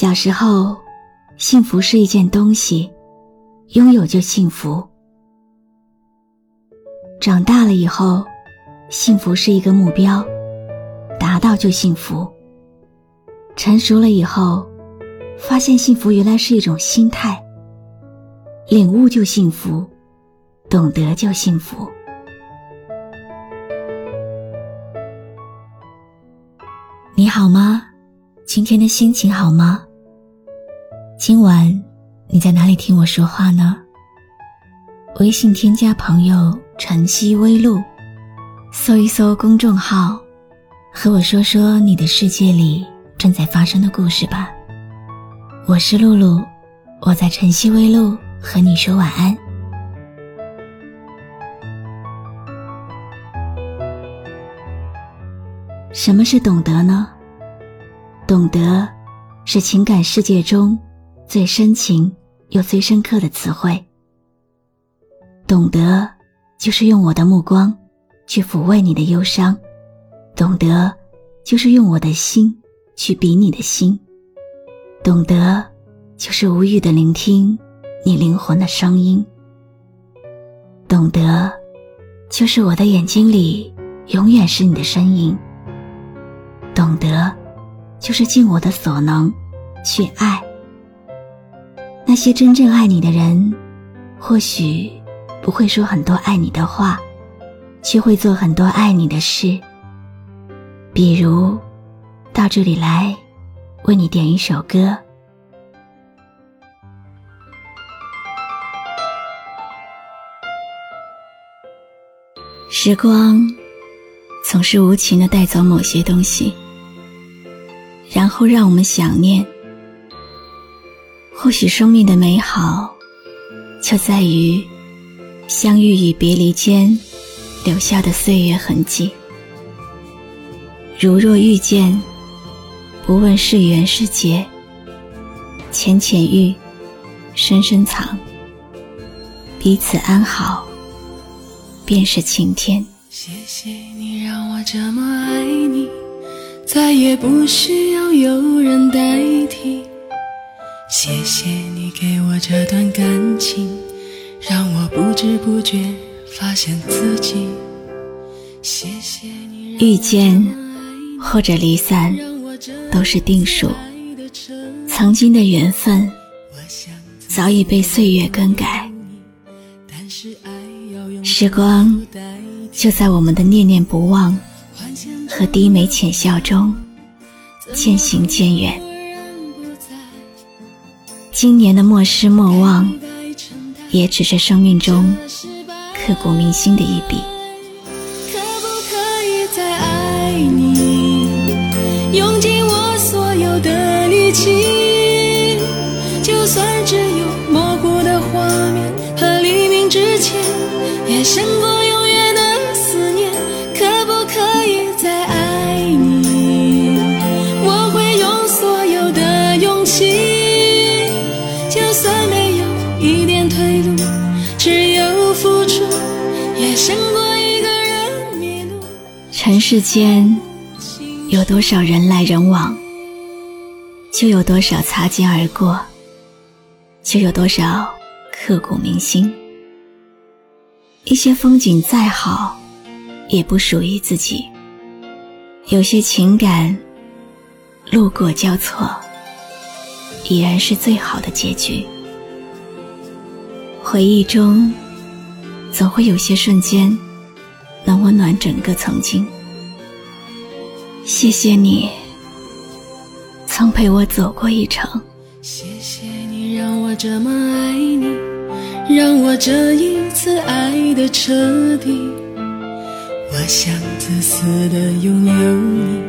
小时候，幸福是一件东西，拥有就幸福。长大了以后，幸福是一个目标，达到就幸福。成熟了以后，发现幸福原来是一种心态，领悟就幸福，懂得就幸福。你好吗？今天的心情好吗？今晚你在哪里听我说话呢？微信添加朋友“晨曦微露”，搜一搜公众号，和我说说你的世界里正在发生的故事吧。我是露露，我在晨曦微露和你说晚安。什么是懂得呢？懂得，是情感世界中。最深情又最深刻的词汇。懂得，就是用我的目光去抚慰你的忧伤；懂得，就是用我的心去比你的心；懂得，就是无语的聆听你灵魂的声音；懂得，就是我的眼睛里永远是你的身影；懂得，就是尽我的所能去爱。那些真正爱你的人，或许不会说很多爱你的话，却会做很多爱你的事。比如，到这里来，为你点一首歌。时光总是无情的带走某些东西，然后让我们想念。或许生命的美好，就在于相遇与别离间留下的岁月痕迹。如若遇见，不问是缘是劫，浅浅遇，深深藏，彼此安好，便是晴天。谢谢你让我这么爱你，再也不需要有人代替。谢谢你给我这段感情，让我不知不觉发现自己。谢谢你遇见或者离散都是定数，曾经的缘分早已被岁月更改。时光就在我们的念念不忘和低眉浅笑中渐行渐远。今年的莫失莫忘，也只是生命中刻骨铭心的一笔。可不可以再爱你，用尽我所有的力气？就算只有模糊的画面和黎明之前，也胜过。也想过一个人迷路尘世间有多少人来人往，就有多少擦肩而过，就有多少刻骨铭心。一些风景再好，也不属于自己；有些情感路过交错，已然是最好的结局。回忆中，总会有些瞬间，能温暖整个曾经。谢谢你，曾陪我走过一程。谢谢你让我这么爱你，让我这一次爱的彻底。我想自私的拥有你，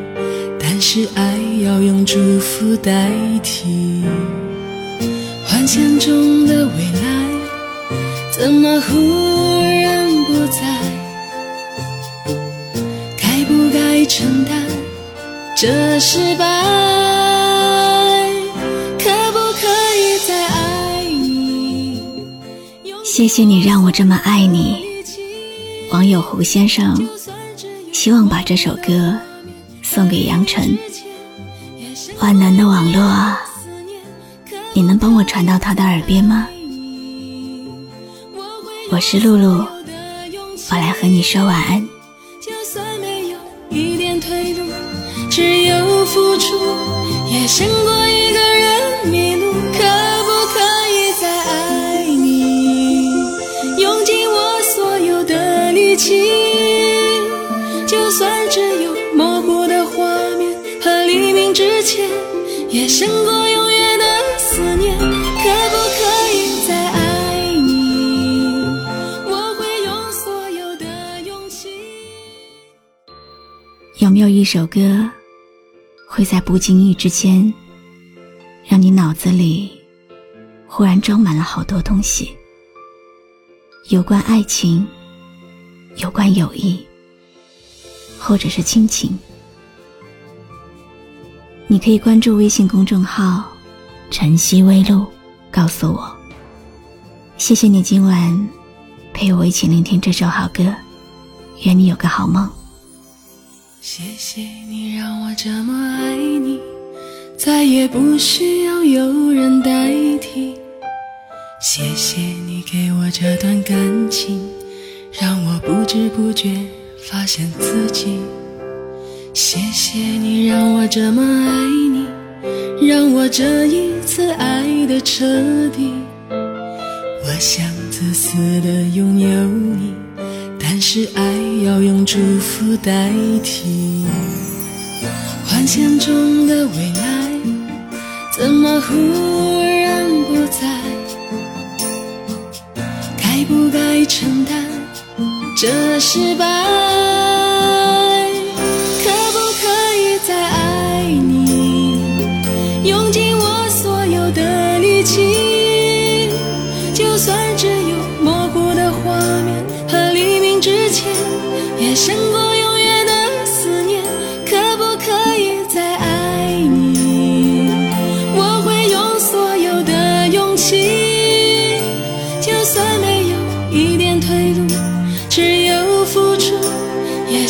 但是爱要用祝福代替。幻想中的未来，怎么忽然不在？该不该承担这失败？可不可以再爱你？谢谢你让我这么爱你。网友胡先生希望把这首歌送给杨晨。万能的网络啊，你能帮我传到他的耳边吗？我是露露，我来和你说晚安。就算没有一点退路，只有付出，也胜过一个人迷路。可不可以再爱你？用尽我所有的力气，就算只有模糊的画面和黎明之前，也胜过有没有一首歌，会在不经意之间，让你脑子里忽然装满了好多东西？有关爱情，有关友谊，或者是亲情。你可以关注微信公众号“晨曦微露”，告诉我。谢谢你今晚陪我一起聆听这首好歌，愿你有个好梦。谢谢你让我这么爱你，再也不需要有人代替。谢谢你给我这段感情，让我不知不觉发现自己。谢谢你让我这么爱你，让我这一次爱的彻底。我想自私的拥有你，是爱要用祝福代替。幻想中的未来，怎么忽然不在？该不该承担这失败？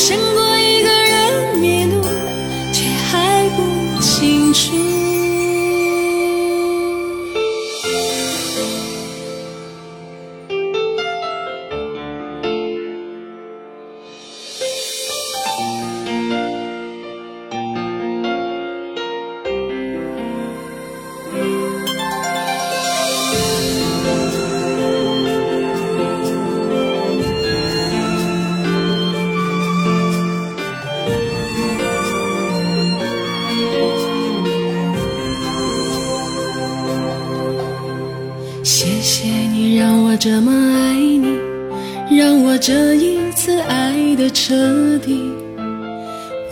胜过这么爱你，让我这一次爱的彻底。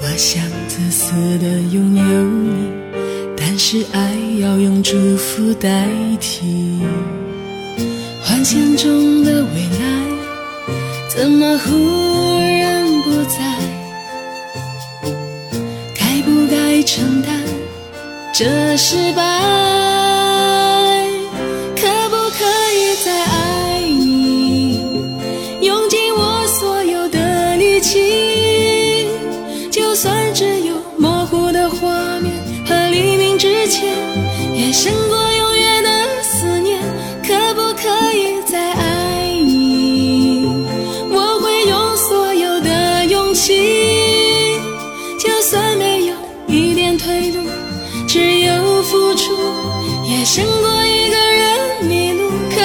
我想自私的拥有你，但是爱要用祝福代替。幻想中的未来，怎么忽然不在？该不该承担这失败？前，也胜过永远的思念。可不可以再爱你？我会用所有的勇气，就算没有一点退路，只有付出，也胜过一个人迷路。可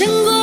胜过